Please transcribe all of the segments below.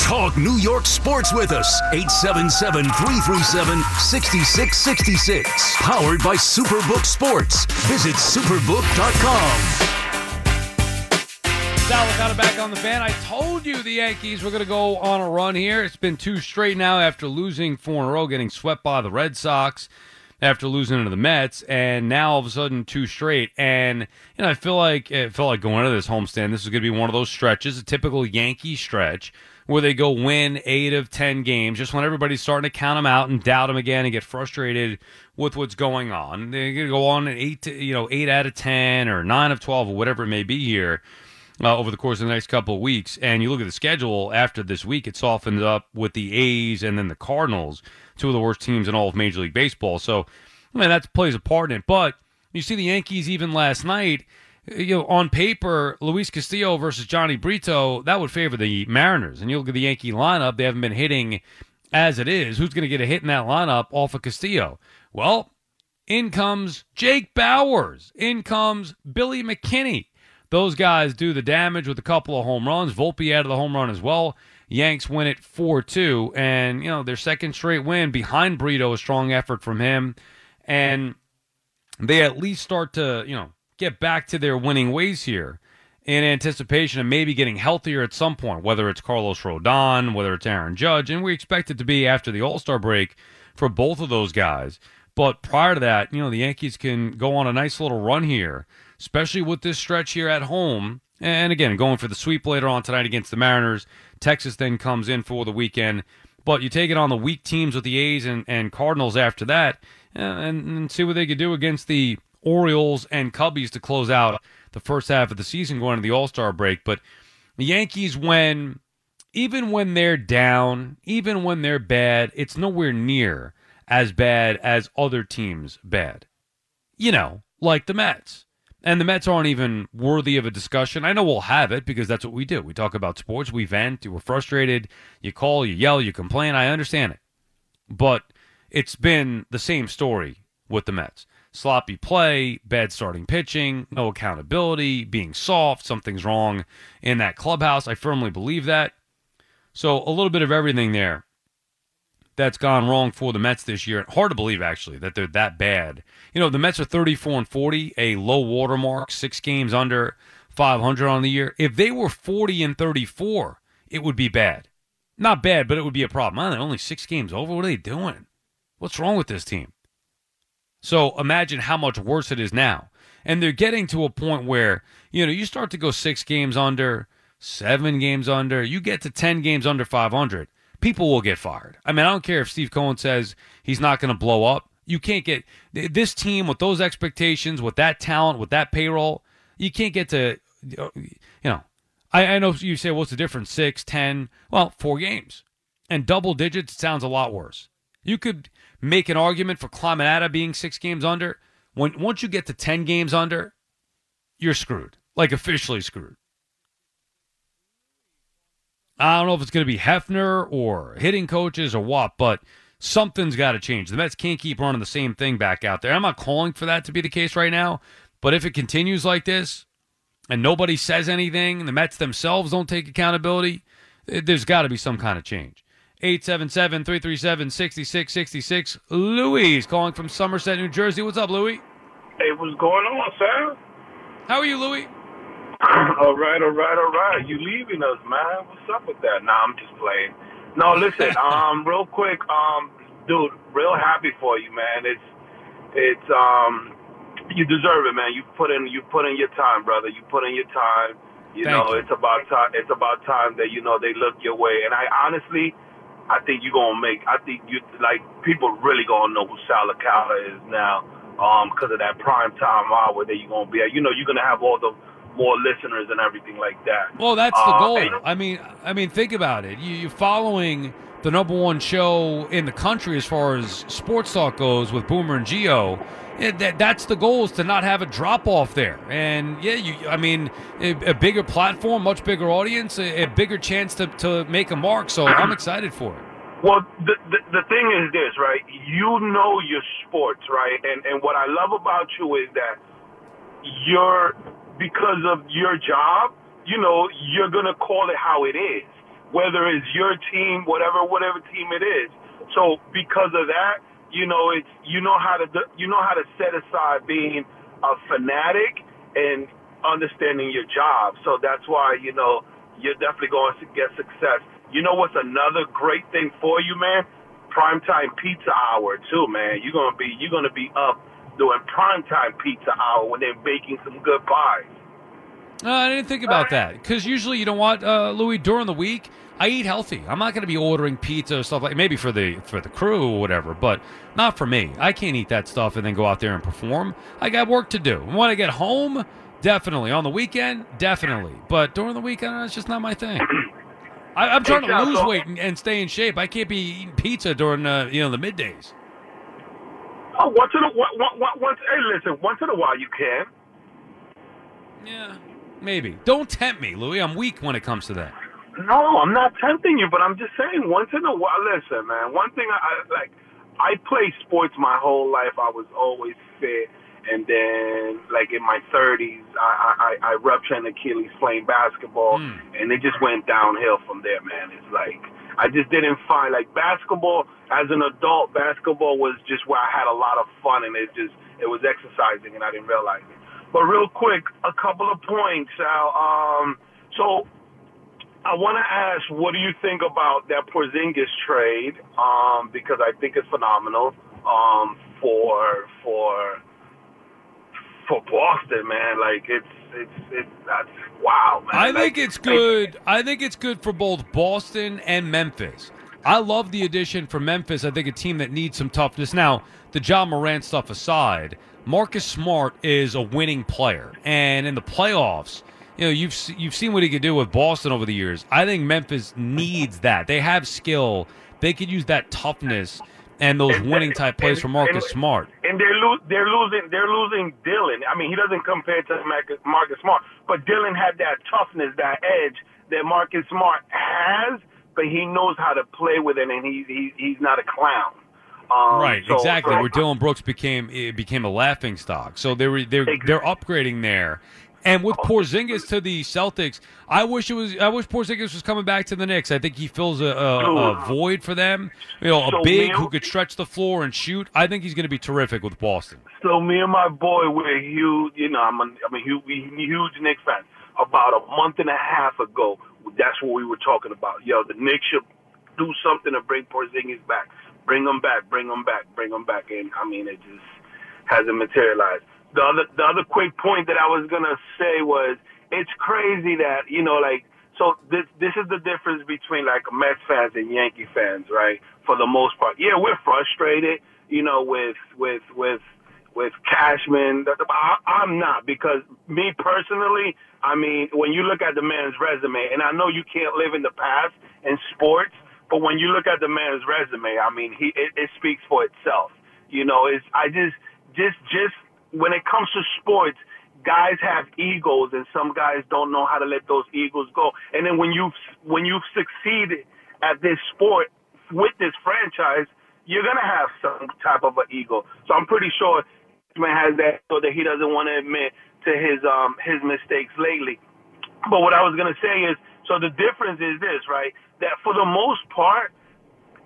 Talk New York sports with us. 877 337 6666. Powered by Superbook Sports. Visit superbook.com. Sal Licata back on the fan. I told you the Yankees were going to go on a run here. It's been two straight now after losing four in a row, getting swept by the Red Sox after losing to the Mets, and now all of a sudden two straight. And you know, I feel like it felt like going into this homestand. This is going to be one of those stretches, a typical Yankee stretch where they go win eight of ten games, just when everybody's starting to count them out and doubt them again and get frustrated with what's going on. They're going to go on an eight, to, you know, eight out of ten or nine of twelve or whatever it may be here. Uh, over the course of the next couple of weeks, and you look at the schedule after this week, it softens up with the A's and then the Cardinals two of the worst teams in all of Major League Baseball. So, I mean, that plays a part in it. But you see the Yankees even last night, you know, on paper, Luis Castillo versus Jhony Brito, that would favor the Mariners. And you look at the Yankee lineup, they haven't been hitting as it is. Who's going to get a hit in that lineup off of Castillo? Well, in comes Jake Bauers. In comes Billy McKinney. Those guys do the damage with a couple of home runs. Volpe added the home run as well. Yanks win it 4 2. And, you know, their second straight win behind Brito, a strong effort from him. And they at least start to, you know, get back to their winning ways here in anticipation of maybe getting healthier at some point, whether it's Carlos Rodon, whether it's Aaron Judge. And we expect it to be after the All Star break for both of those guys. But prior to that, you know, the Yankees can go on a nice little run here especially with this stretch here at home. And again, going for the sweep later on tonight against the Mariners. Texas then comes in for the weekend. But you take it on the weak teams with the A's and, and Cardinals after that uh, and, and see what they could do against the Orioles and Cubbies to close out the first half of the season going to the All Star break. But the Yankees, when even when they're down, even when they're bad, it's nowhere near as bad as other teams' bad. You know, like the Mets. And the Mets aren't even worthy of a discussion. I know we'll have it because that's what we do. We talk about sports, we vent, we're frustrated, you call, you yell, you complain. I understand it. But it's been the same story with the Mets. Sloppy play, bad starting pitching, no accountability, being soft, something's wrong in that clubhouse. I firmly believe that. So a little bit of everything there that's gone wrong for the Mets this year. Hard to believe actually that they're that bad. You know, the Mets are 34 and 40, a low watermark, 6 games under 500 on the year. If they were 40 and 34, it would be bad. Not bad, but it would be a problem. Man, only 6 games over. What are they doing? What's wrong with this team? So imagine how much worse it is now. And they're getting to a point where, you know, you start to go 6 games under, 7 games under, you get to 10 games under 500 people will get fired. I mean, I don't care if Steve Cohen says he's not going to blow up. You can't get this team with those expectations, with that talent, with that payroll. You can't get to, uh, you know. I, I know you say, what's the difference? Six, ten? Well, four games, and double digits sounds a lot worse. You could make an argument for of being six games under. When once you get to ten games under, you're screwed, like officially screwed. I don't know if it's going to be Hefner or hitting coaches or what, but something's got to change. The Mets can't keep running the same thing back out there. I'm not calling for that to be the case right now, but if it continues like this and nobody says anything, the Mets themselves don't take accountability, eh, there's got to be some kind of change. 877 337 6666. Louis is calling from Somerset, New Jersey. What's up, Louis? Hey, what's going on, sir? How are you, Louis? all right, all right, all right. You leaving us, man? What's up with that? Nah, I'm just playing. No, listen. um, real quick, um, dude, real happy for you, man. It's it's um, you deserve it, man. You put in you put in your time, brother. You put in your time. You Thank know, you. it's about time. It's about time that you know they look your way. And I honestly, I think you're gonna make. I think you like people really gonna know who Sal is now, um, because of that prime time hour that you're gonna be at. You know, you're gonna have all the more listeners and everything like that. Well, that's the Uh, goal. and- I mean, I mean, think about it. You, you're following the number one show in the country as far as sports talk goes with Boomer and Geo. That, that's the goal is to not have a drop off there. And yeah, you. I mean, a, a bigger platform, much bigger audience, a, a bigger chance to, to make a mark. So I'm excited for it. Well, the, the the thing is this, right? You know your sports, right? And and what I love about you is that you're because of your job, you know, you're gonna call it how it is, whether it's your team, whatever whatever team it is. So because of that, you know, it's you know how to you know how to set aside being a fanatic and understanding your job. So that's why you know you're definitely going to get success. You know what's another great thing for you, man? Primetime pizza hour too, man. You're gonna be you're gonna be up doing primetime pizza hour when they're baking some good pies. Uh, I didn't think about that because usually you know what, uh, Louis, during the week I eat healthy. I'm not going to be ordering pizza or stuff like maybe for the for the crew or whatever, but not for me. I can't eat that stuff and then go out there and perform. I got work to do. When I get home, definitely. On the weekend, definitely. But during the weekend, it's just not my thing. I, I'm trying to lose weight and, and stay in shape. I can't be eating pizza during uh, you know the middays. Oh, once in a one, once, hey, listen, once in a while you can. Yeah, maybe. Don't tempt me, Louis. I'm weak when it comes to that. No, I'm not tempting you, but I'm just saying once in a while. Listen, man. One thing I, I like, I played sports my whole life. I was always fit, and then like in my 30s, I I, I ruptured an Achilles playing basketball, Hmm. and it just went downhill from there, man. It's like I just didn't find like basketball as an adult. Basketball was just where I had a lot of fun, and it just it was exercising, and I didn't realize it. But real quick, a couple of points, Al. Um, so I want to ask, what do you think about that Porzingis trade? Um, because I think it's phenomenal um, for for for Boston, man. Like it's it's it's that's wow, man. I Like, think it's good. I think it's good for both Boston and Memphis. I love the addition for Memphis. I think a team that needs some toughness. Now, the Ja Morant stuff aside, Marcus Smart is a winning player, and in the playoffs, you know you've you've seen what he could do with Boston over the years. I think Memphis needs that. They have skill. They could use that toughness and those And- winning type plays from Marcus and- Smart. and they're lo- they're losing they're losing Dillon. I mean, he doesn't compare to Marcus, Marcus Smart, but Dillon had that toughness, that edge that Marcus Smart has, but he knows how to play with it, and he, he he's not a clown. Um, Right, so- exactly. Where Dillon Brooks became it became a laughing stock. So they were they're Ex- they're upgrading there. And with Porzingis to the Celtics, I wish it was. I wish Porzingis was coming back to the Knicks. I think he fills a, a, a void for them. You know, a So big who could stretch the floor and shoot. I think he's going to be terrific with Boston. So me and my boy, we're huge. You know, I'm a, I'm a huge, huge Knicks fan. About a month and a half ago, that's what we were talking about. Yo, the Knicks should do something to bring Porzingis back. Bring him back. Bring him back. Bring him back. And I mean, it just hasn't materialized. The other, the other quick point that I was gonna say was, it's crazy that you know, like, so this this is the difference between like Mets fans and Yankee fans, right? For the most part, yeah, we're frustrated, you know, with with with with Cashman. I, I'm not because me personally, I mean, when you look at the man's resume, and I know you can't live in the past in sports, but when you look at the man's resume, I mean, he it, it speaks for itself. You know, it's I just just just when it comes to sports, guys have egos, and some guys don't know how to let those egos go. And then when you when you've succeeded at this sport with this franchise, you're gonna have some type of an ego. So I'm pretty sure man has that so that he doesn't want to admit to his um his mistakes lately. But what I was gonna say is, so the difference is this, right? That for the most part,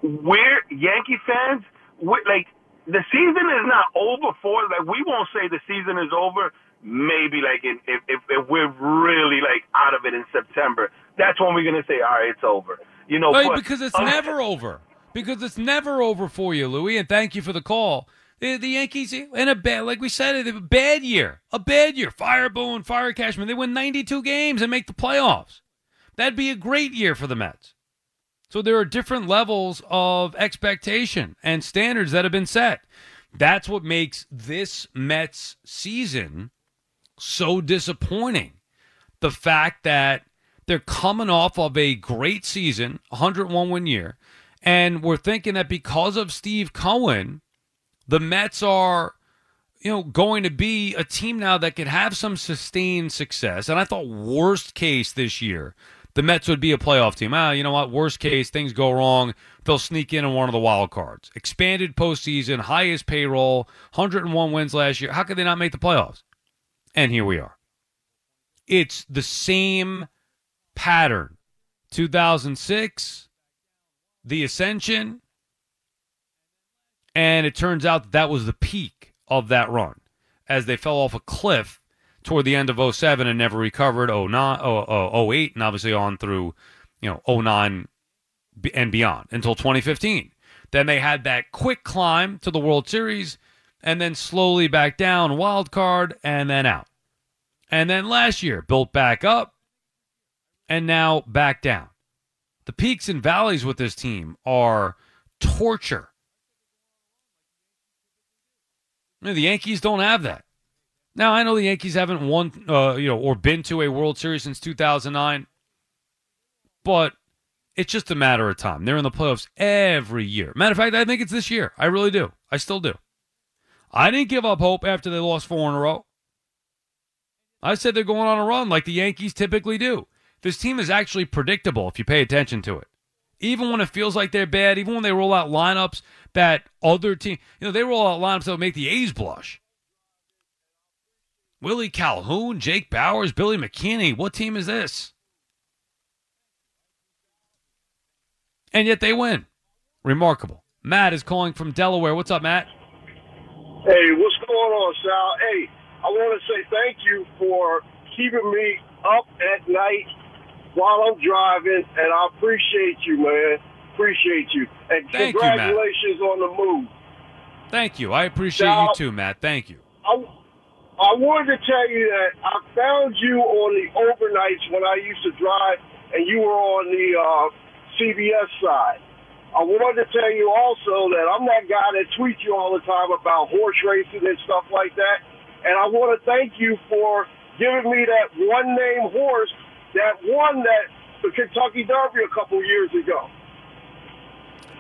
we're Yankee fans. We're, like the season is not over for like we won't say the season is over maybe like in, if, if if we're really like out of it in September, that's when we're gonna say, all right, it's over. You know, but- because it's uh, never over. Because it's never over for you, Louis. And thank you for the call. The, the Yankees in a bad, like we said, a bad year, a bad year. Fire Boone, Fire Cashman. They win 92 games and make the playoffs. That'd be a great year for the Mets. So there are different levels of expectation and standards that have been set. That's what makes this Mets season so disappointing. The fact that they're coming off of a great season, 101 win year, and we're thinking that because of Steve Cohen, the Mets are you know going to be a team now that could have some sustained success. And I thought worst case this year, the Mets would be a playoff team. Ah, you know what? Worst case, things go wrong. They'll sneak in on one of the wild cards. Expanded postseason, highest payroll, 101 wins last year. How could they not make the playoffs? And here we are. It's the same pattern. 2006, the ascension, and it turns out that, that was the peak of that run as they fell off a cliff toward the end of 07 and never recovered 09, oh, 08 and obviously on through you know 09 and beyond until 2015 then they had that quick climb to the world series and then slowly back down wild card and then out. And then last year built back up and now back down. The peaks and valleys with this team are torture Know, the Yankees don't have that. Now I know the Yankees haven't won, uh, you know, or been to a World Series since 2009, but it's just a matter of time. They're in the playoffs every year. Matter of fact, I think it's this year. I really do. I still do. I didn't give up hope after they lost four in a row. I said they're going on a run like the Yankees typically do. This team is actually predictable if you pay attention to it. Even when it feels like they're bad, even when they roll out lineups that other team, you know, they roll out lineups that would make the A's blush. Willie Calhoun, Jake Bauers, Billy McKinney. What team is this? And yet they win. Remarkable. Matt is calling from Delaware. What's up, Matt? Hey, what's going on, Sal? Hey, I want to say thank you for keeping me up at night while I'm driving, and I appreciate you, man. Appreciate you. And Thank you, congratulations on the move. Thank you. I appreciate Now- you too, Matt. Thank you. I, I wanted to tell you that I found you on the overnights when I used to drive, and you were on the uh, CBS side. I wanted to tell you also that I'm that guy that tweets you all the time about horse racing and stuff like that. And I want to thank you for giving me that one name horse that won that the Kentucky Derby a couple years ago.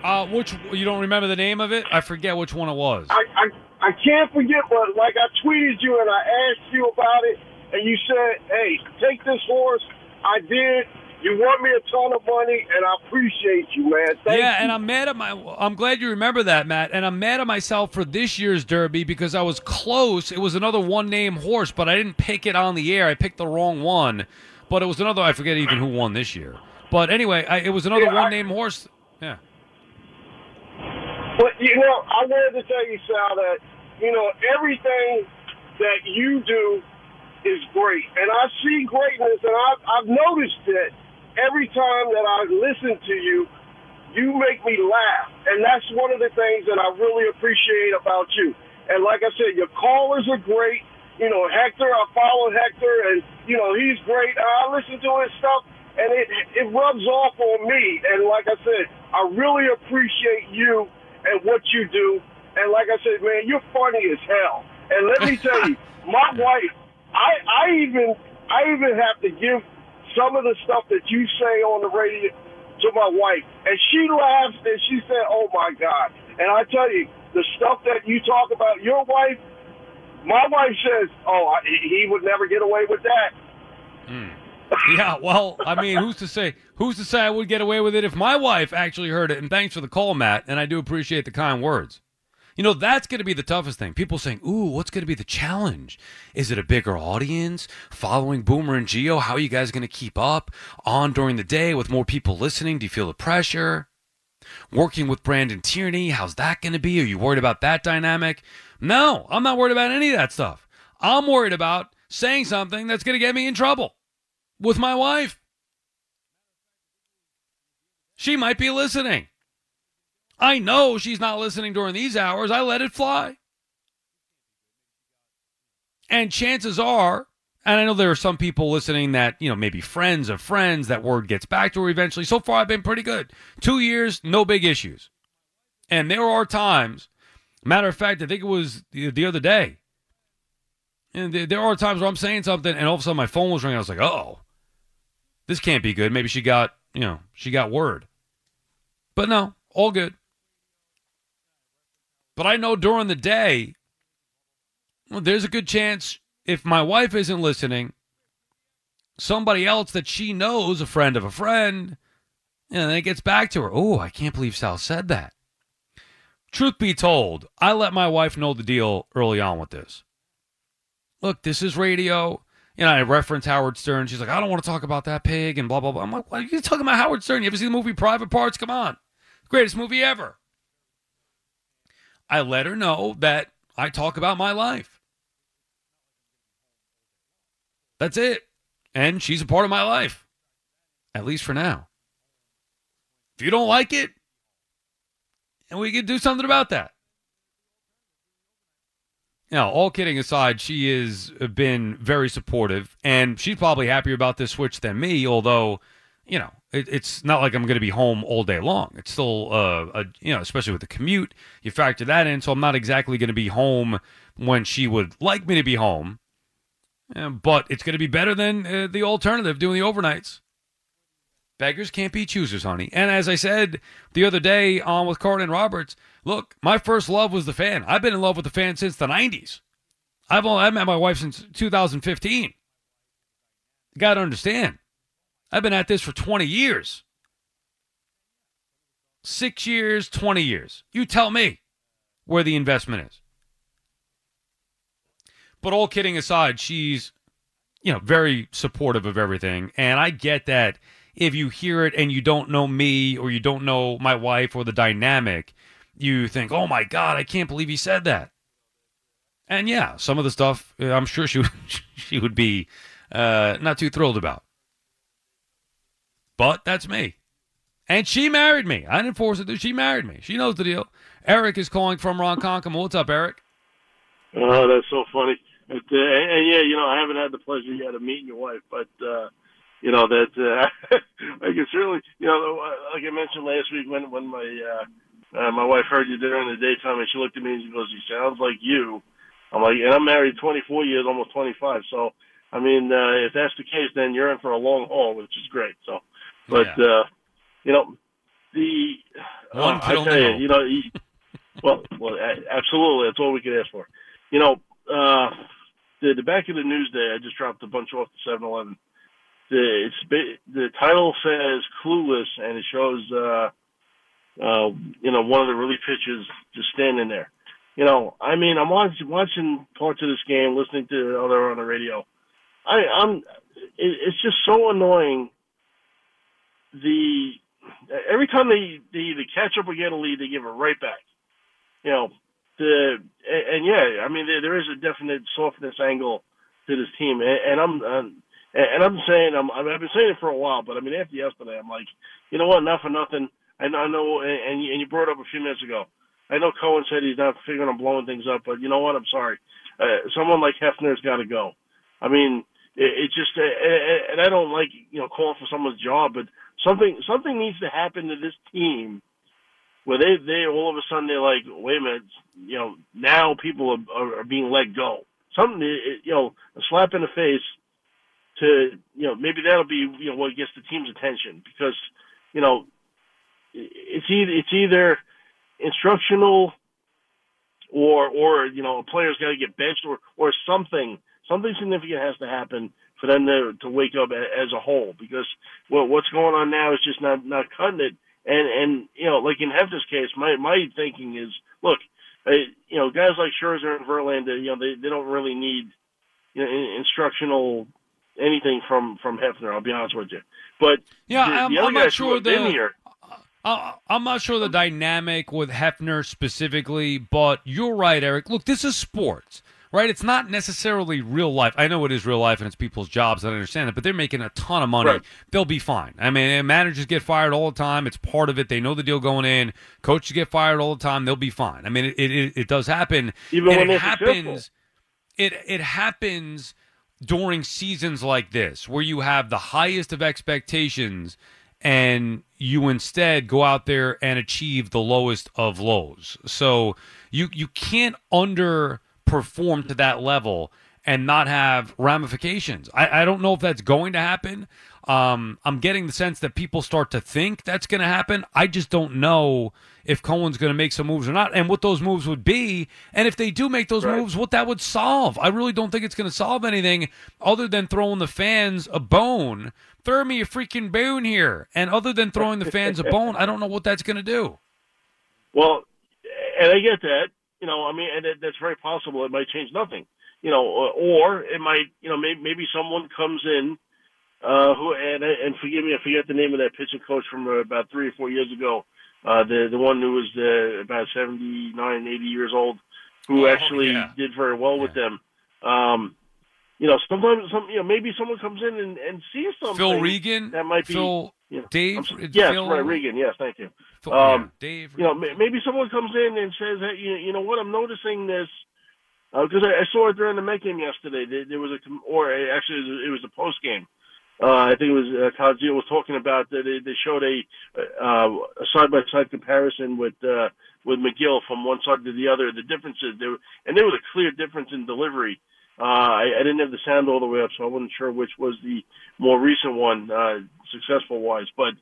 Uh, which you don't remember the name of it? I forget which one it was. I, I I can't forget, but like I tweeted you and I asked you about it, and you said, "Hey, take this horse." I did. You won me a ton of money, and I appreciate you, man. Thank yeah, you. and I'm mad at my. I'm glad you remember that, Matt. And I'm mad at myself for this year's Derby because I was close. It was another one name horse, but I didn't pick it on the air. I picked the wrong one. But it was another. I forget even who won this year. But anyway, I, it was another Yeah, one name horse. Yeah. But you know, I wanted to tell you, Sal, that you know everything that you do is great, and I see greatness, and I've, I've noticed that every time that I listen to you, you make me laugh, and that's one of the things that I really appreciate about you. And like I said, your callers are great. You know, Hector, I follow Hector, and you know he's great. I listen to his stuff, and it it rubs off on me. And like I said, I really appreciate you and what you do. And like I said, man, you're funny as hell. And let me tell you, my wife, I I even I even have to give some of the stuff that you say on the radio to my wife, and she laughs and she said, "Oh my God!" And I tell you, the stuff that you talk about your wife, my wife says, "Oh, he would never get away with that." Hmm. Yeah, well, I mean, who's to say? Who's to say I would get away with it if my wife actually heard it? And thanks for the call, Matt. And I do appreciate the kind words. You know, that's going to be the toughest thing. People saying, "Ooh, what's going to be the challenge? Is it a bigger audience following Boomer and Geo? How are you guys going to keep up on during the day with more people listening? Do you feel the pressure? Working with Brandon Tierney, how's that going to be? Are you worried about that dynamic? No, I'm not worried about any of that stuff. I'm worried about saying something that's going to get me in trouble with my wife. She might be listening. I know she's not listening during these hours. I let it fly. And chances are, and I know there are some people listening that, you know, maybe friends of friends, that word gets back to her eventually. So far, I've been pretty good. Two years, no big issues. And there are times, matter of fact, I think it was the, the other day, and there are times where I'm saying something and all of a sudden my phone was ringing. I was like, oh, this can't be good. Maybe she got, you know, she got word. But no, all good. But I know during the day, well, there's a good chance if my wife isn't listening, somebody else that she knows, a friend of a friend, and then it gets back to her. Oh, I can't believe Sal said that. Truth be told, I let my wife know the deal early on with this. Look, this is radio. You know, I reference Howard Stern. She's like, I don't want to talk about that pig and blah, blah, blah. I'm like, why are you talking about Howard Stern? You ever see the movie Private Parts? Come on. Greatest movie ever. I let her know that I talk about my life. That's it. And she's a part of my life, at least for now. If you don't like it, and we can do something about that. Now, all kidding aside, she has been very supportive, and she's probably happier about this switch than me. Although, you know, it, it's not like I'm going to be home all day long. It's still, uh, a, you know, especially with the commute, you factor that in. So I'm not exactly going to be home when she would like me to be home. Uh, but it's going to be better than uh, the alternative doing the overnights. Beggars can't be choosers, honey. And as I said the other day on with and Roberts, look, my first love was the fan. I've been in love with the fan since the 90s. I've only I've met my wife since 2015. You got to understand. I've been at this for 20 years. Six years, 20 years. You tell me where the investment is. But all kidding aside, she's, you know, very supportive of everything. And I get that if you hear it and you don't know me or you don't know my wife or the dynamic, you think, oh my God, I can't believe he said that. And yeah, some of the stuff uh, I'm sure she would, she would be uh, not too thrilled about. But that's me. And she married me. I didn't force to. She married me. She knows the deal. Eric is calling from Ronkonkoma. What's up, Eric? Oh, that's so funny. It, uh, and, and yeah, you know, I haven't had the pleasure yet of meeting your wife, but uh, you know that uh, I can certainly, you know, like I mentioned last week when when my uh, uh, my wife heard you during the daytime, and she looked at me and she goes, "You sounds like you." I'm like, and I'm married 24 years, almost 25. So, I mean, uh, if that's the case, then you're in for a long haul, which is great. So, but Yeah. uh, you know, the One uh, I tell you, you know, he, well, well, absolutely, that's all we could ask for. You know, uh, the the back of the Newsday, I just dropped a bunch off the 7-Eleven. The it's the title says "Clueless" and it shows, uh, uh, you know, one of the relief pitchers just standing there. You know, I mean, I'm watching watching parts of this game, listening to other on the radio. I, I'm, it, it's just so annoying. The every time they they catch up or get a lead, they give it right back. You know, the and, and yeah, I mean there, there is a definite softness angle to this team, and, and I'm um, and I'm saying I'm I've been saying it for a while, but I mean after yesterday, I'm like, you know what, not for nothing. And I know, and and you, brought up a few minutes ago. I know Cohen said he's not figuring on blowing things up, but you know what? I'm sorry. Uh, someone like Hefner's got to go. I mean, it, it just, uh, and I don't like you know calling for someone's job, but something something needs to happen to this team where they they all of a sudden they're like, wait a minute, you know, now people are, are, are being let go. Something, you know, a slap in the face to, you know, maybe that'll be, you know, what gets the team's attention because, you know, it's either it's either instructional or or you know a player's got to get benched or or something something significant has to happen for them to to wake up as a whole because what what's going on now is just not not cutting it. And and you know like in Hefner's case my my thinking is look uh, you know guys like Scherzer and Verlander you know they they don't really need you know instructional anything from from Hefner I'll be honest with you but Yeah, the, I'm- the I'm not sure the- here Uh, I'm not sure the dynamic with Hefner specifically, but you're right, Eric. Look, this is sports, right? It's not necessarily real life. I know it is real life and it's people's jobs. I understand it, but they're making a ton of money. Right. They'll be fine. I mean, managers get fired all the time. It's part of it. They know the deal going in. Coaches get fired all the time. They'll be fine. I mean, it it, it does happen. Even and when it happens. successful. It it happens during seasons like this where you have the highest of expectations and you instead go out there and achieve the lowest of lows. So you you can't underperform to that level and not have ramifications. I, I don't know if that's going to happen. Um, I'm getting the sense that people start to think that's going to happen. I just don't know if Cohen's going to make some moves or not, and what those moves would be, and if they do make those Right. moves, what that would solve. I really don't think it's going to solve anything other than throwing the fans a bone. Throw me a freaking bone here, and other than throwing the fans a bone, I don't know what that's going to do. Well, and I get that. You know, I mean, and that, that's very possible. It might change nothing. You know, or, or it might. You know, maybe, maybe someone comes in uh, who and and forgive me, I forget the name of that pitching coach from uh, about three or four years ago. Uh, the the one who was uh, about 79, 80 years old, who Oh, actually yeah. did very well with them. Um, you know, sometimes some you know maybe someone comes in and, and sees something. Phil Regan, that might be Phil, you know, Dave, I'm yes, Phil- right, Regan. Yes, thank you. Phil- Um, yeah, Dave. You know, maybe someone comes in and says, "Hey, you, you know what? I'm noticing this because I, I saw it during the Met game yesterday. There, there was a, or uh, actually, it was a post game. Uh, I think it was uh, was talking about that they, they showed a side by side comparison with uh, with Megill from one side to the other. The differences there, and there was a clear difference in delivery. Uh, I, I didn't have the sound all the way up, so I wasn't sure which was the more recent one, uh, successful wise. But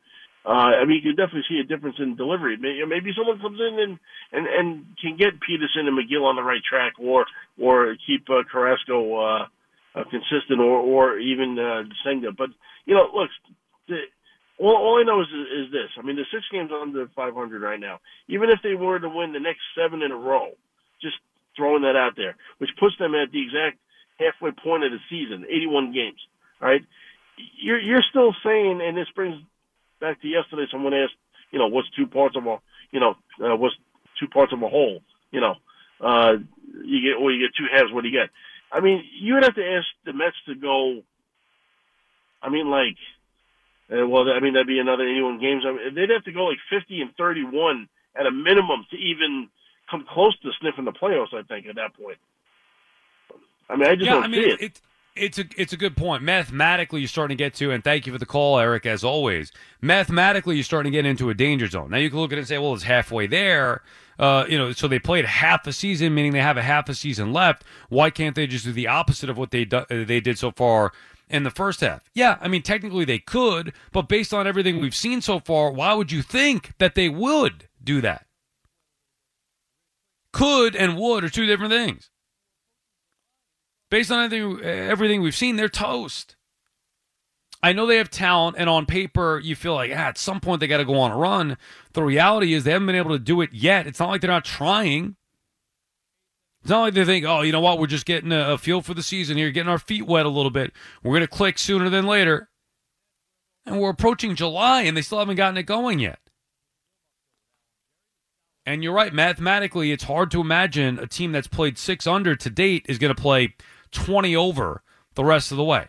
uh, I mean, you can definitely see a difference in delivery. May- Maybe someone comes in and, and, and can get Peterson and Megill on the right track, or or keep uh, Carrasco uh, uh, consistent, or or even uh, Senga. But you know, look, the, all, all I know is is this. I mean, the six games under 500 right now. Even if they were to win the next seven in a row, just throwing that out there, which puts them at the exact halfway point of the season, 81 games. All right, you're you're still saying, and this brings back to yesterday. Someone asked, you know, what's two parts of a, you know, uh, what's two parts of a whole? You know, uh, you get, or you get two halves. What do you get? I mean, you would have to ask the Mets to go. I mean, like, uh, well, I mean that'd be another 81 games. I mean, they'd have to go like 50 and 31 at a minimum to even come close to sniffing the playoffs. I think at that point. I mean, I just yeah, don't I mean, see it. it, it's a it's a good point. Mathematically, you're starting to get to, and thank you for the call, Eric, as always. Mathematically, you're starting to get into a danger zone. Now you can look at it and say, well, it's halfway there. Uh, you know, so they played half a season, meaning they have a half a season left. Why can't they just do the opposite of what they do, uh, they did so far in the first half? Yeah, I mean, technically they could, but based on everything we've seen so far, why would you think that they would do that? Could and would are two different things based on everything, everything we've seen, they're toast. I know they have talent, and on paper, you feel like ah, at some point they got to go on a run. The reality is they haven't been able to do it yet. It's not like they're not trying. It's not like they think, oh, you know what, we're just getting a, a feel for the season here, getting our feet wet a little bit. We're going to click sooner than later. And we're approaching July, and they still haven't gotten it going yet. And you're right, mathematically, it's hard to imagine a team that's played six under to date is going to play 20 over the rest of the way.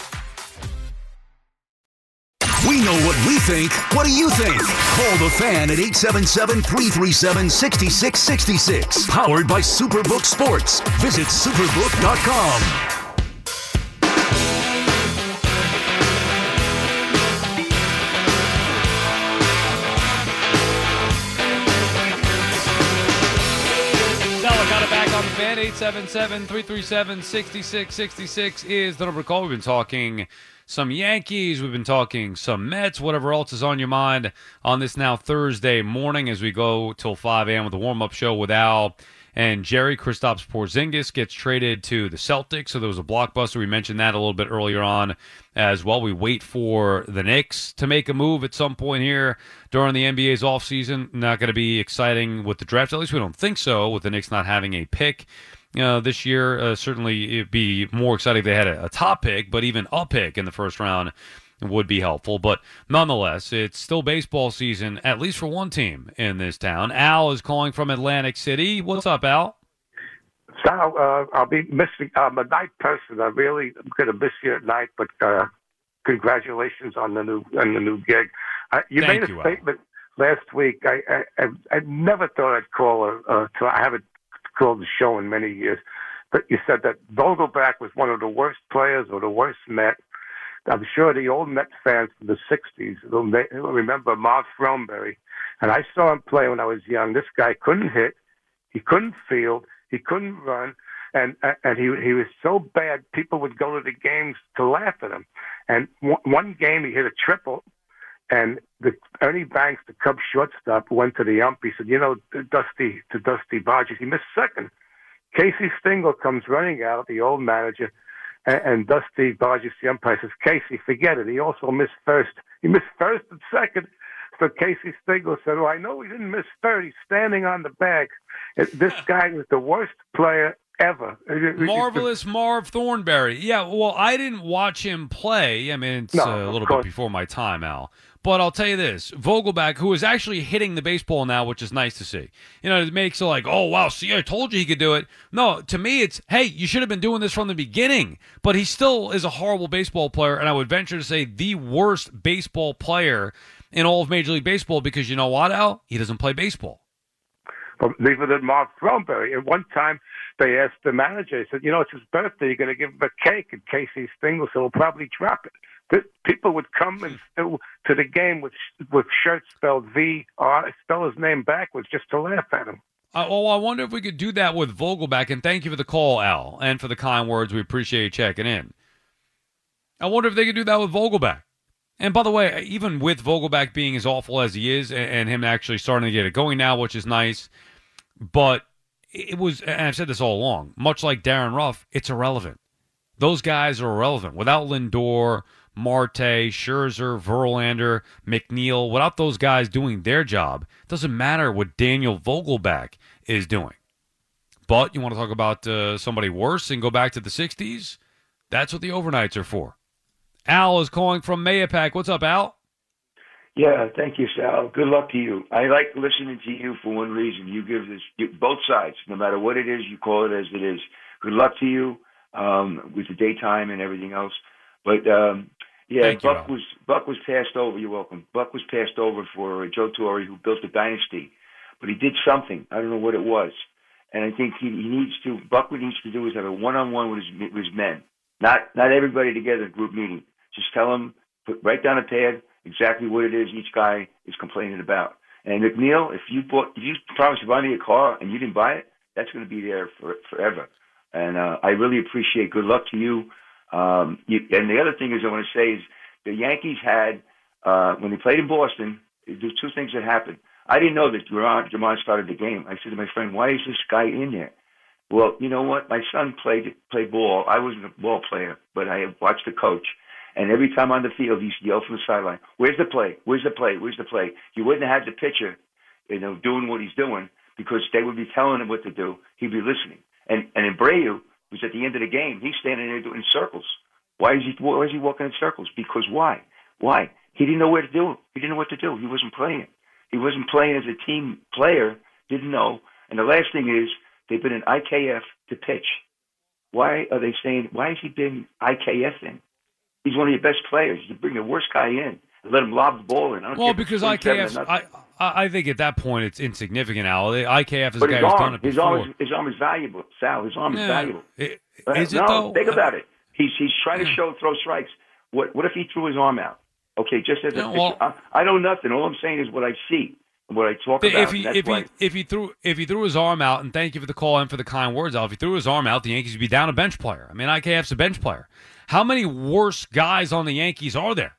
We know what we think. What do you think? Call the fan at 877 337 6666. Powered by Superbook Sports. Visit superbook.com. Fan. 877-337-6666 is the number to call. We've been talking some Yankees. We've been talking some Mets, whatever else is on your mind on this now Thursday morning as we go till 5 a.m. with the warm-up show with Al and Jerry. Kristaps Porzingis gets traded to the Celtics, so there was a blockbuster. We mentioned that a little bit earlier on as well. We wait for the Knicks to make a move at some point here during the NBA's offseason. Not going to be exciting with the draft. At least we don't think so, with the Knicks not having a pick. Uh, this year, uh, certainly it'd be more exciting if they had a, a top pick, but even a pick in the first round would be helpful. But nonetheless, it's still baseball season, at least for one team in this town. Al is calling from Atlantic City. What's up, Al? Sal, uh, I'll be missing. I'm a night person. I really am going to miss you at night. But uh, congratulations on the new on the new gig. Uh, you Thank made a you, Al. last week. I I, I I never thought I'd call. A, uh, to, I haven't called the show in many years. But you said that Vogelbach was one of the worst players or the worst Met. I'm sure the old Met fans from the '60s will remember Marv Throneberry, and I saw him play when I was young. This guy couldn't hit, he couldn't field, he couldn't run, and and he he was so bad. People would go to the games to laugh at him. And one game he hit a triple, and the Ernie Banks, the Cubs shortstop, went to the ump. He said, "You know, Dusty to Dusty Boggess, he missed second. Casey Stengel comes running out, the old manager, and, and Dusty Boggess, the umpire, says, "Casey, forget it. He also missed first. He missed first and second. So Casey Stengel said, "Oh, I know he didn't miss third. He's standing on the bag. This guy was the worst player ever. Marvelous Marv Throneberry. Yeah, well, I didn't watch him play. I mean, it's No, uh, a little bit before my time, Al. But I'll tell you this Vogelbach, who is actually hitting the baseball now, which is nice to see. You know, it makes it like, oh, wow, see, I told you he could do it. No, to me, it's, hey, you should have been doing this from the beginning. But he still is a horrible baseball player, and I would venture to say the worst baseball player in all of Major League Baseball because you know what, Al? He doesn't play baseball. But neither did Mark Thornberry. At one time they asked the manager, he said, you know, it's his birthday. You're going to give him a cake. And Casey Stengel said, he'll probably drop it. People would come and to the game with with shirts spelled V or spell his name backwards just to laugh at him. Uh, well, I wonder if we could do that with Vogelbach. And thank you for the call, Al, and for the kind words. We appreciate you checking in. I wonder if they could do that with Vogelbach. And by the way, even with Vogelbach being as awful as he is, and, and him actually starting to get it going now, which is nice, but it was, and I've said this all along, much like Darin Ruf, it's irrelevant. Those guys are irrelevant. Without Lindor, Marte, Scherzer, Verlander, McNeil, without those guys doing their job, it doesn't matter what Daniel Vogelbach is doing. But you want to talk about uh, somebody worse and go back to the 60s? That's what the overnights are for. Al is calling from Mahopac. What's up, Al? Yeah, thank you, Sal. Good luck to you. I like listening to you for one reason. You give this you, both sides, no matter what it is, you call it as it is. Good luck to you um, with the daytime and everything else. But um, yeah, Thank Buck Al. was Buck was passed over. You're welcome. Buck was passed over for Joe Torre, who built a dynasty, but he did something. I don't know what it was, and I think he, he needs to. Buck what he needs to do is have a one-on-one with his, with his men, not not everybody together group meeting. Just tell them, put write down a pad exactly what it is each guy is complaining about. And McNeil, if you bought, if you promised to buy me a car and you didn't buy it, that's going to be there for forever. And uh, I really appreciate. Good luck to you. Um, you. And the other thing is, I want to say is the Yankees had uh, when they played in Boston, there's two things that happened. I didn't know that Jamon started the game. I said to my friend, "Why is this guy in there?" Well, you know what? My son played played ball. I wasn't a ball player, but I watched the coach. And every time on the field, he used to yell from the sideline, "Where's the play? Where's the play? Where's the play?" He wouldn't have had the pitcher, you know, doing what he's doing because they would be telling him what to do. He'd be listening. And and Abreu was at the end of the game. He's standing there doing circles. Why is he why is he walking in circles? Because why? Why? He didn't know where to do. He didn't know what to do. He wasn't playing. He wasn't playing as a team player. Didn't know. And the last thing is they've been in IKF to pitch. Why are they saying? Why has he been IKF in? He's one of your best players. You bring the worst guy in and let him lob the ball in. I don't Well, care if it's because IKF. I, I I think at that point it's insignificant. Al, IKF is But a guy who's done it his before. arm, is, his arm is valuable, Sal. His arm Yeah. is valuable. I- Uh, is it no, though? think about it. He's he's trying to show throw strikes. What what if he threw his arm out? Okay, just as a Yeah, well- I, I know nothing. All I'm saying is what I see what I talk about. if he if why, he if he threw if he threw his arm out, and thank you for the call and for the kind words, Al. If he threw his arm out, the Yankees would be down a bench player. I mean, IKF's a bench player. How many worse guys on the Yankees are there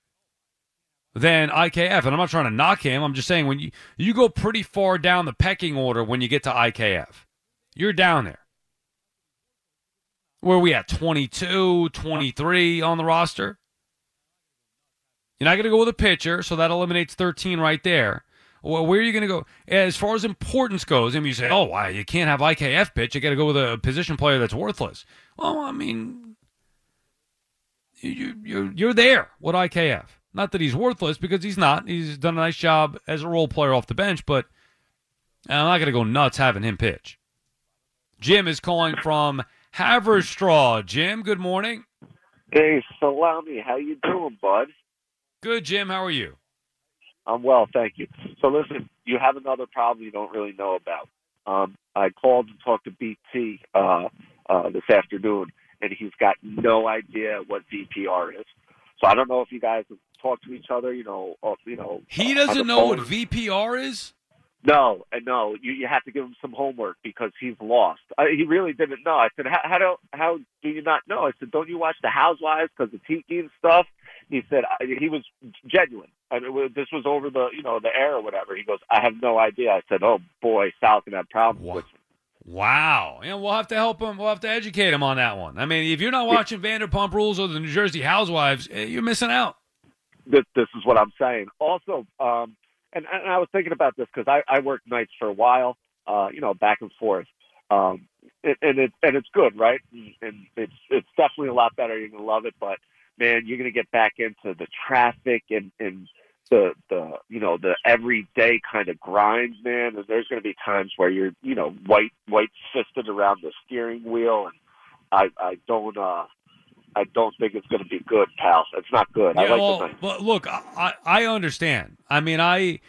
than IKF? And I'm not trying to knock him. I'm just saying when you you go pretty far down the pecking order when you get to IKF, you're down there. Where are we at 22, 23 on the roster? You're not going to go with a pitcher, so that eliminates 13 right there. Well, where are you going to go? As far as importance goes, I mean, you say, oh, why you can't have IKF pitch. You got to go with a position player that's worthless. Well, I mean, you, you're, you're there with IKF. Not that he's worthless, because he's not. He's done a nice job as a role player off the bench, but I'm not going to go nuts having him pitch. Jim is calling from Haverstraw. Jim, good morning. Hey, Salami, how you doing, bud? Good, Jim. How are you? I'm well, thank you. So listen, you have another problem you don't really know about. Um, I called and talked to BT uh, uh, this afternoon, and he's got no idea what VPR is. So I don't know if you guys have talked to each other. You know, or, you know. He uh, doesn't know what. VPR is? No, and no, you you have to give him some homework because he's lost. I, he really didn't know. I said, how, how do how do you not know? I said, don't you watch the Housewives because of Tiki and stuff? He said I, he was genuine. I mean, this was over the you know the air or whatever. He goes, I have no idea. I said, oh boy, Sal can have problems with. Wow. and we'll have to help him. We'll have to educate him on that one. I mean, if you're not watching Vanderpump Rules or the New Jersey Housewives, eh, you're missing out. this, this is what I'm saying. Also, um, and, and I was thinking about this because I, I worked nights for a while, uh, you know, back and forth. Um, and, and it's and it's good, right? And, and it's it's definitely a lot better. You're gonna love it, but man, you're gonna get back into the traffic and and the the you know the everyday kind of grind, man. And there's gonna be times where you're you know white white fisted around the steering wheel, and I I don't uh I don't think it's gonna be good, pal. It's not good. I Yeah, like well, the night. look, I, I understand. I mean, I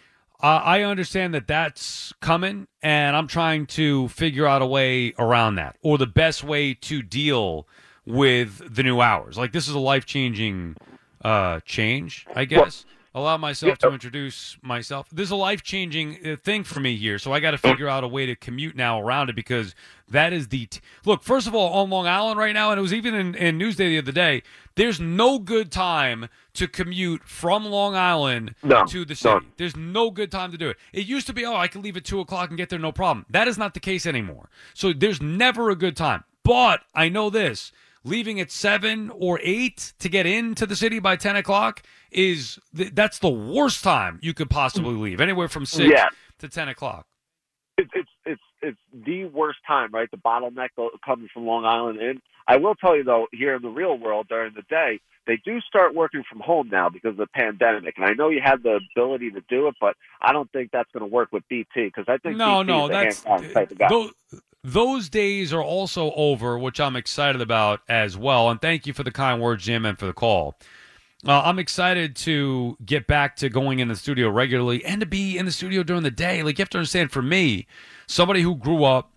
uh, I understand that that's coming, and I'm trying to figure out a way around that, or the best way to deal with the new hours. Like this is a life changing uh, change, I guess. Allow myself to introduce myself. This is a life changing uh, thing for me here, so I got to figure out a way to commute now around it because that is the t- look. First of all, on Long Island right now, and it was even in, in Newsday the other day. There's no good time to commute from Long Island No, to the city. none. There's no good time to do it. It used to be, oh, I can leave at two o'clock and get there, no problem. That is not the case anymore. So there's never a good time. But I know this: leaving at seven or eight to get into the city by ten o'clock is th- that's the worst time you could possibly leave. Anywhere from six Yeah. to ten o'clock. It, it's it's it's the worst time, right? The bottleneck coming from Long Island in. I will tell you though, here in the real world during the day, they do start working from home now because of the pandemic. And I know you have the ability to do it, but I don't think that's going to work with BT because I think No, BT no, that's type of guy. those, those days are also over, which I'm excited about as well. And thank you for the kind words, Jim, and for the call. Uh, I'm excited to get back to going in the studio regularly and to be in the studio during the day. Like you have to understand, for me, somebody who grew up,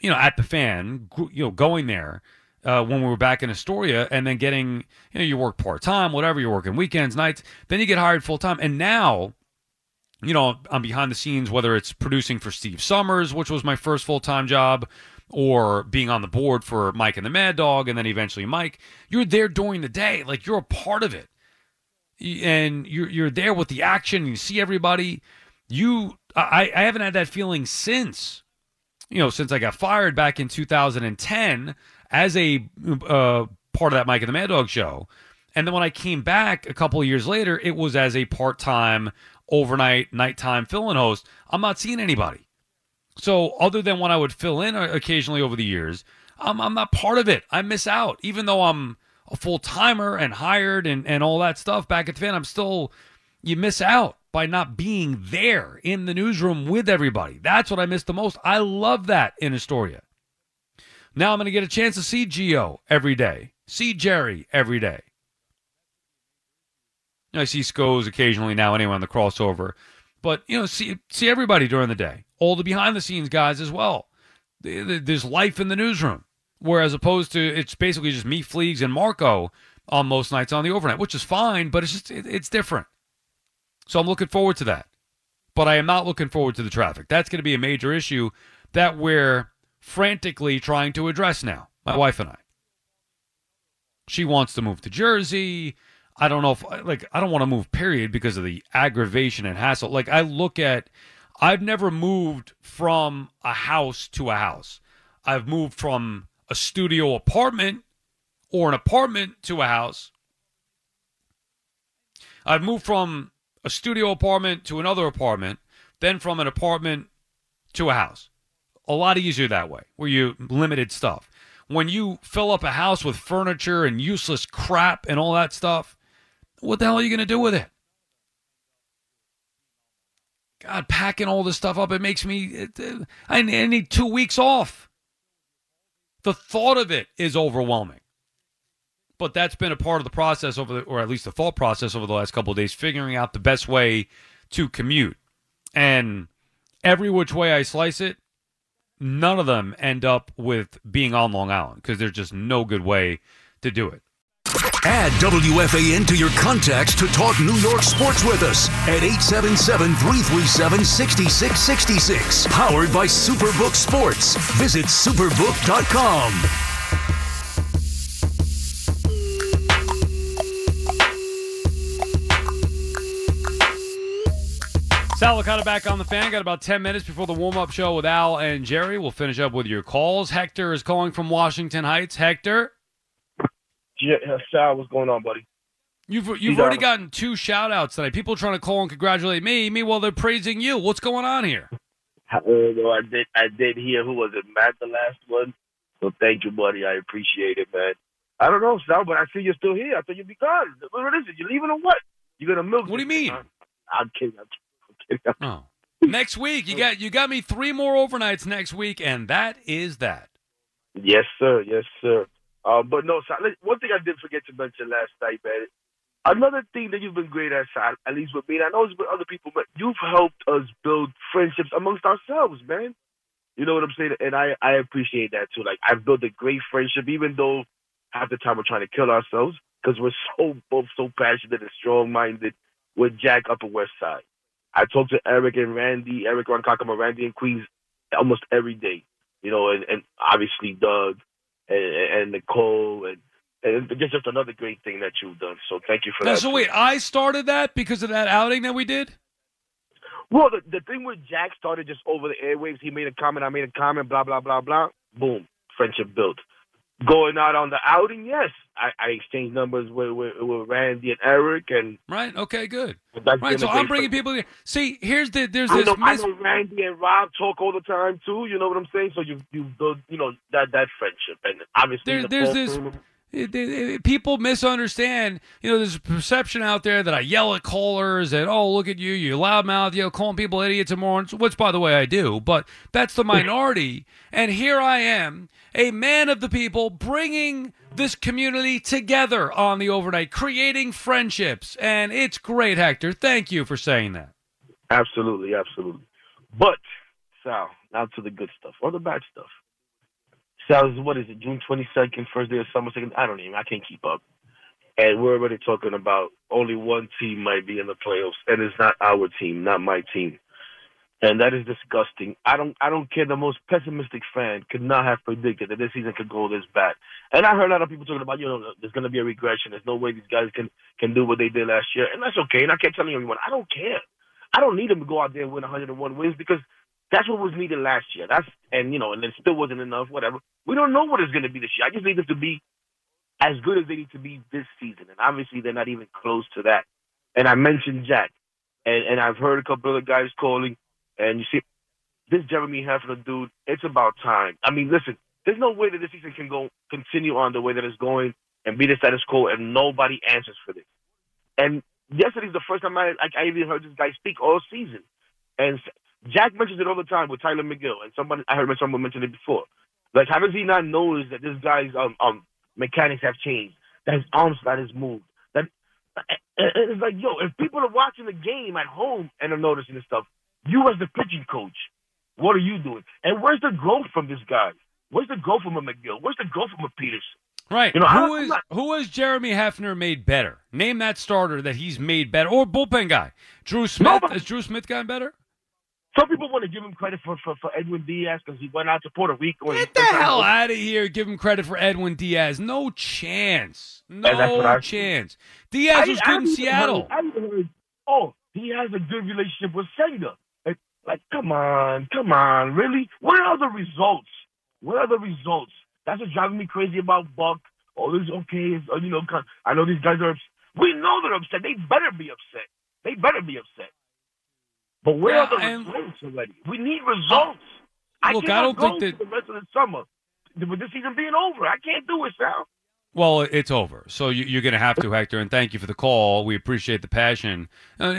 you know, at the fan, you know, going there uh, when we were back in Astoria, and then getting, you know, you work part time, whatever, you're working weekends, nights, then you get hired full time, and now you know, I'm behind the scenes, whether it's producing for Steve Somers, which was my first full time job, or being on the board for Mike and the Mad Dog, and then eventually Mike, you're there during the day. Like you're a part of it. And you're you're there with the action. You see everybody. You, I, I haven't had that feeling since, you know, since I got fired back in 2010 as a uh, part of that Mike and the Mad Dog show. And then when I came back a couple of years later, it was as a part time, overnight, nighttime fill in host. I'm not seeing anybody. So, other than when I would fill in occasionally over the years, I'm, I'm not part of it. I miss out. Even though I'm a full timer and hired and, and all that stuff back at the fan, I'm still, you miss out by not being there in the newsroom with everybody. That's what I miss the most. I love that in Astoria. Now I'm going to get a chance to see Geo every day, see Jerry every day. I see Scoes occasionally now anyway on the crossover. But, you know, see see everybody during the day. All the behind the scenes guys as well. There's life in the newsroom. Whereas opposed to it's basically just me, Fleegs, and Marco on most nights on the overnight, which is fine, but it's just it, it's different. So I'm looking forward to that. But I am not looking forward to the traffic. That's going to be a major issue that we're frantically trying to address now, my wife and I. She wants to move to Jersey. I don't know if like I don't want to move period because of the aggravation and hassle. Like I look at I've never moved from a house to a house. I've moved from a studio apartment or an apartment to a house. I've moved from a studio apartment to another apartment, then from an apartment to a house. A lot easier that way, where you limited stuff. When you fill up a house with furniture and useless crap and all that stuff, what the hell are you going to do with it? God, packing all this stuff up, it makes me. It, I need two weeks off. The thought of it is overwhelming. But that's been a part of the process over the, or at least the thought process over the last couple of days, figuring out the best way to commute. And every which way I slice it, none of them end up with being on Long Island because there's just no good way to do it. Add WFAN to your contacts to talk New York sports with us at 877 337 6666. Powered by Superbook Sports. Visit superbook.com. Sal Licata back on the fan. Got about 10 minutes before the warm up show with Al and Jerry. We'll finish up with your calls. Hector is calling from Washington Heights. Hector? Yeah, Sal, what's going on, buddy? You've you've already gotten two shout outs tonight. People trying to call and congratulate me. Meanwhile, they're praising you. What's going on here? Uh, no, I did. I did hear who was it, Matt, the last one. So thank you, buddy. I appreciate it, man. I don't know, Sal, but I see you're still here. I thought you'd be gone. What is it? You leaving or what? You gonna milk? What do you mean? I'm kidding. I'm kidding. Oh, next week you got you got me three more overnights next week, and that is that. Yes, sir. Yes, sir. Uh, but no, one thing I did forget to mention last night, man. Another thing that you've been great at, at least with me, and I know it's with other people, but you've helped us build friendships amongst ourselves, man. You know what I'm saying? And I, I appreciate that too. Like I've built a great friendship, even though half the time we're trying to kill ourselves because we're so both so passionate and strong minded with Jack Upper West Side. I talk to Eric and Randy, Eric Ronkakama, Randy and Queens almost every day. You know, and, and obviously Doug and, and Nicole and and it's just another great thing that you've done. So thank you for Now, that. so wait, I started that because of that outing that we did. Well, the, the thing with Jack started just over the airwaves. He made a comment, I made a comment, blah, blah, blah, blah. Boom. Friendship built. Going out on the outing, yes. I, I exchanged numbers with, with, with Randy and Eric. and Right. Okay. Good. Right. So I'm bringing people. In. See, here's the there's I this. know, I know Randy and Rob talk all the time too. You know what I'm saying? So you you build you know that that friendship, and obviously there, the there's this. Freeman- it- it- it- people misunderstand. You know, there's a perception out there that I yell at callers and oh, look at you, you loudmouth, you know, calling people idiots and morons. Which, by the way, I do. But that's the minority. and here I am, a man of the people, bringing this community together on the overnight, creating friendships, and it's great, Hector. Thank you for saying that. Absolutely, absolutely. But Sal, now to the good stuff or the bad stuff. Sal, what is it? June twenty second, first day of summer. Second, I don't even. I can't keep up. And we're already talking about only one team might be in the playoffs, and it's not our team, not my team. and that is disgusting. I don't I don't care. The most pessimistic fan could not have predicted that this season could go this bad. And I heard a lot of people talking about, you know, there's going to be a regression. There's no way these guys can can do what they did last year, and that's okay. And I kept telling everyone, I don't care. I don't need them to go out there and win 101 wins because that's what was needed last year. That's and you know, and it still wasn't enough. Whatever. We don't know what it's going to be this year. I just need them to be as good as they need to be this season, and obviously they're not even close to that. And I mentioned Jack, and and I've heard a couple other guys calling, and you see, this Jeremy Hefner dude, it's about time. I mean, listen, there's no way that this season can go continue on the way that it's going and be the status quo, and nobody answers for this. And yesterday's the first time I like I even heard this guy speak all season, and Jack mentions it all the time with Tylor Megill, and somebody I heard someone mention it before. Like, how does he not notice that this guy's um um mechanics have changed, that his arm slot has moved? That it's like, yo, if people are watching the game at home and are noticing this stuff, you as the pitching coach, what are you doing? And where's the growth from this guy? Where's the growth from a McGill? Where's the growth from a Peters? Right. You know, who I'm not- who has Jeremy Hefner made better? Name that starter that he's made better, or bullpen guy. Drew Smith. Has Drew Smith gotten better? Some people want to give him credit for for, for Edwin Diaz because he went out to Puerto Rico. Get the hell out of here! Give him credit for Edwin Diaz. No chance. And that's what No chance. Diaz was good in even Seattle. Heard, I heard, oh, he has a good relationship with Senga. Like, like, come on, come on, really? What are the results? What are the results? That's what's driving me crazy about Buck. Oh, this okay. It's, uh, you know, I know these guys are. Ups- we know they're upset. They better be upset. They better be upset. But where Yeah, are the and- results already? We need results. I Look, I cannot don't go think that- for the rest of the summer with this season being over. I can't do it, Sal. Well, it's over. So you, you're going to have to, Hector. And thank you for the call. We appreciate the passion. Uh,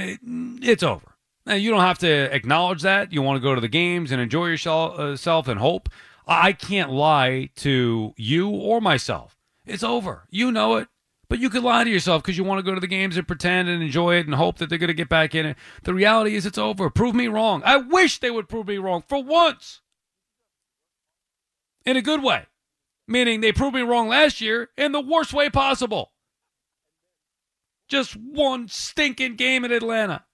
it's over. Now, you don't have to acknowledge that. You want to go to the games and enjoy yourself uh, and hope. I I can't lie to you or myself. It's over. You know it. But you could lie to yourself because you want to go to the games and pretend and enjoy it and hope that they're going to get back in it. The reality is it's over. Prove me wrong. I wish they would prove me wrong for once. In a good way. Meaning they proved me wrong last year in the worst way possible. Just one stinking game in Atlanta.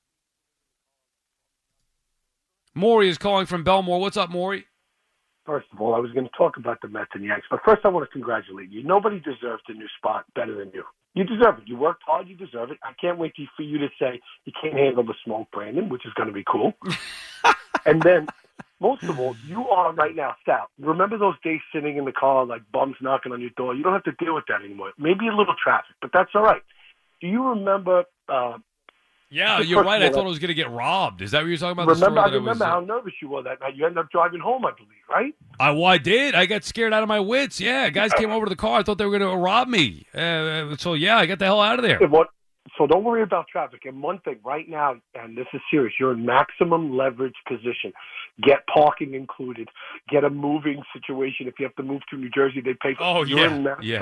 Maury is calling from Bellmore. What's up, Maury? First of all, I was going to talk about the Mets and Yanks, but first I want to congratulate you. Nobody deserves the new spot better than you. You deserve it. You worked hard. You deserve it. I can't wait for you to say you can't handle the smoke, Brandon, which is going to be cool. and then, most of all, you are right now, Sal. Remember those days sitting in the car, like bums knocking on your door? You don't have to deal with that anymore. Maybe a little traffic, but that's all right. Do you remember? Uh, Yeah, you're right. I thought I was going to get robbed. Is that what you're talking about? remember, I remember I how nervous you were that night. You ended up driving home, I believe, right? I, well, I did. I got scared out of my wits. Yeah, guys came over to the car. I thought they were going to rob me. Uh, so yeah, I got the hell out of there. What, so don't worry about traffic. And one thing right now, and this is serious, you're in maximum leverage position. Get parking included. Get a moving situation. If you have to move to New Jersey, they pay for Oh, You're yeah, in yeah.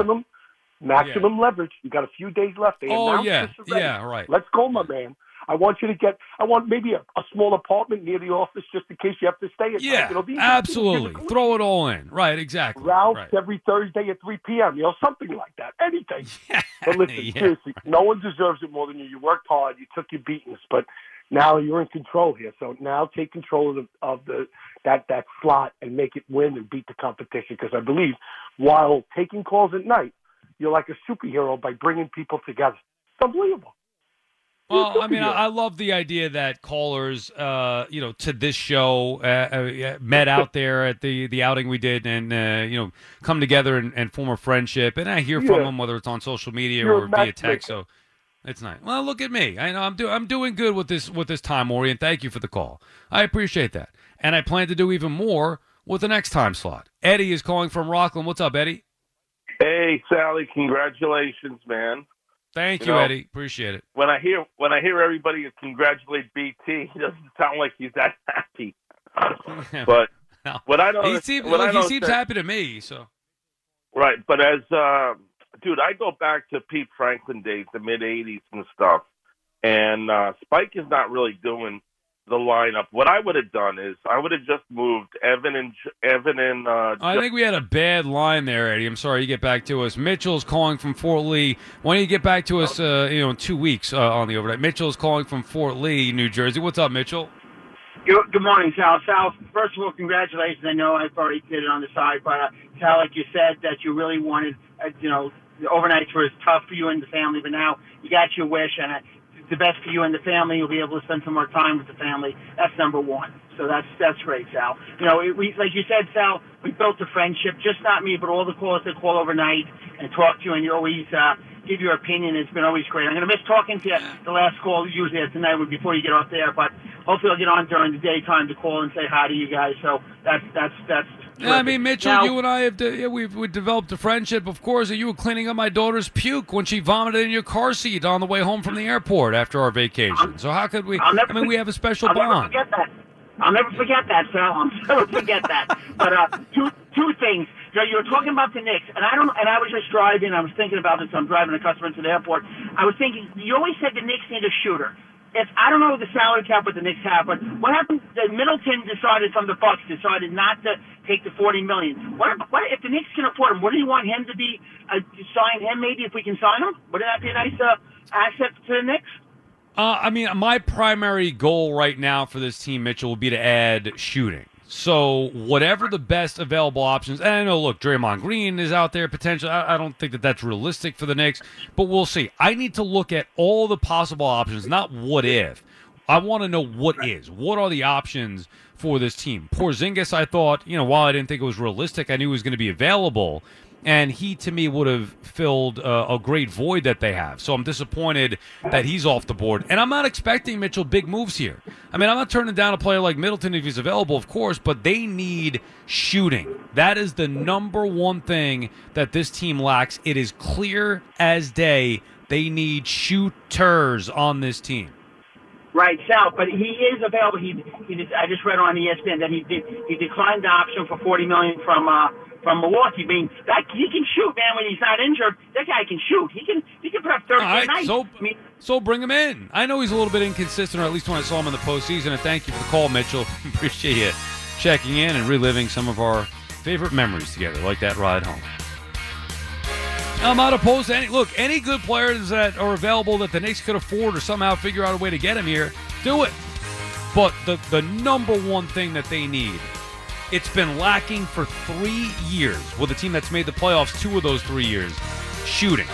Maximum maximum leverage. You got a few days left. They Oh, announced yeah, this already. yeah, right. Let's go, my man. I want you to get. I want maybe a, a small apartment near the office just in case you have to stay at Yeah, night. You know, these things absolutely. Throw it all in. Right, exactly. Ralph's Right. every Thursday at 3 p.m. You know, something like that. Anything. But listen, Yeah. seriously, no one deserves it more than you. You worked hard. You took your beatings, but now you're in control here. So now take control of the of the that that slot and make it win and beat the competition. Because I believe while taking calls at night, you're like a superhero by bringing people together. It's unbelievable. Well, I mean, I, love the idea that callers, uh, you know, to this show uh, uh, met out there at the, the outing we did, and uh, you know, come together and, and form a friendship. And I hear from Yeah. them whether it's on social media You're or via text. So it's nice. Well, look at me. I know I'm doing I'm doing good with this with this time, Ori, and thank you for the call. I appreciate that, and I plan to do even more with the next time slot. Eddie is calling from Rockland. What's up, Eddie? Hey, Sally, congratulations, man. Thank You you, know, Eddie. Appreciate it. When I hear when I hear everybody congratulate BT, he doesn't sound like he's that happy. But No. what I don't he seems what I look, he seems happy to me. So Right, but as uh, dude, I go back to Pete Franklin days, the mid '80s and stuff, and uh, Spike is not really doing the lineup. What I would have done is I would have just moved Evan and Evan and uh, I think we had a bad line there, Eddie. I'm sorry. You get back to us. Mitchell's calling from Fort Lee. Why don't you get back to us? Uh, you know, in two weeks uh, on the overnight. Mitchell's calling from Fort Lee, New Jersey. What's up, Mitchell? Good, good morning, Sal. Sal, first of all, congratulations. I know I've already did it on the side, but uh, Sal, like you said, that you really wanted, uh, you know, the overnights were tough for you and the family, but now you got your wish, and uh, the best for you and the family. You'll be able to spend some more time with the family. That's number one. So that's that's great, Sal. You know, it, we like you said, Sal. We built a friendship. Just not me, but all the callers that call overnight and talk to you, and you always uh, give your opinion. It's been always great. I'm going to miss talking to you. The last call usually at tonight would before you get off there, but hopefully I'll get on during the daytime to call and say hi to you guys. So that's that's that's. Yeah, I mean, Mitchell, Now- you and I have de- yeah, we've, we've developed a friendship. Of course, you were cleaning up my daughter's puke when she vomited in your car seat on the way home from the airport after our vacation. So how could we? Never I mean, we have a special I'll never bond. forget that. I'll never forget that, Phil. I'll never forget that. But uh, two two things. You, know, you were talking about the Knicks, and I don't. And I was just driving. I was thinking about this. I'm driving a customer to the airport. I was thinking. You always said the Knicks need a shooter. If I don't know the salary cap what the Knicks have, but what happened? That Middleton decided from the Bucks decided not to take the 40 million. What, what if the Knicks can afford him? What do you want him to be uh, sign him? Maybe if we can sign him, wouldn't that be a nice uh, asset to the Knicks? Uh, I mean, my primary goal right now for this team, Mitchell, will be to add shooting. So whatever the best available options, and I know, look, Draymond Green is out there potentially. I, I don't think that that's realistic for the Knicks, but we'll see. I need to look at all the possible options, not what if. I want to know what is. What are the options for this team? Porzingis, I thought, you know, while I didn't think it was realistic, I knew he was going to be available and he to me would have filled uh, a great void that they have. So I'm disappointed that he's off the board, and I'm not expecting Mitchell big moves here. I mean, I'm not turning down a player like Middleton if he's available, of course, but they need shooting. That is the number one thing that this team lacks. It is clear as day. They need shooters on this team. Right, Sal, but he is available. He, he I just read on ESPN that he did, he declined the option for forty million from uh, from Milwaukee. Mean, that he can shoot, man. When he's not injured, that guy can shoot. He can he can put up thirty right, night. so I mean, so bring him in. I know he's a little bit inconsistent, or at least when I saw him in the postseason. And thank you for the call, Mitchell. Appreciate you checking in and reliving some of our favorite memories together, like that ride home. I'm not opposed to any. Look, any good players that are available that the Knicks could afford or somehow figure out a way to get him here, do it. But the the number one thing that they need, it's been lacking for three years with a team that's made the playoffs two of those three years, shooting.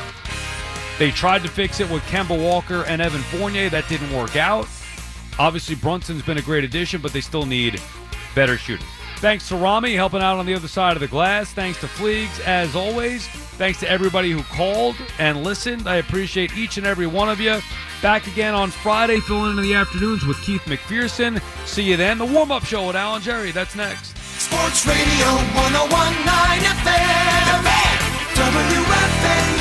They tried to fix it with Kemba Walker and Evan Fournier. That didn't work out. Obviously, Brunson's been a great addition, but they still need better shooting. Thanks to Rami helping out on the other side of the glass. Thanks to Fleegs, as always. Thanks to everybody who called and listened. I appreciate each and every one of you. Back again on Friday, filling in the afternoons with Keith McPherson. See you then. The warm up show with Alan Jerry. That's next. Sports Radio 1019 FM. WFAN,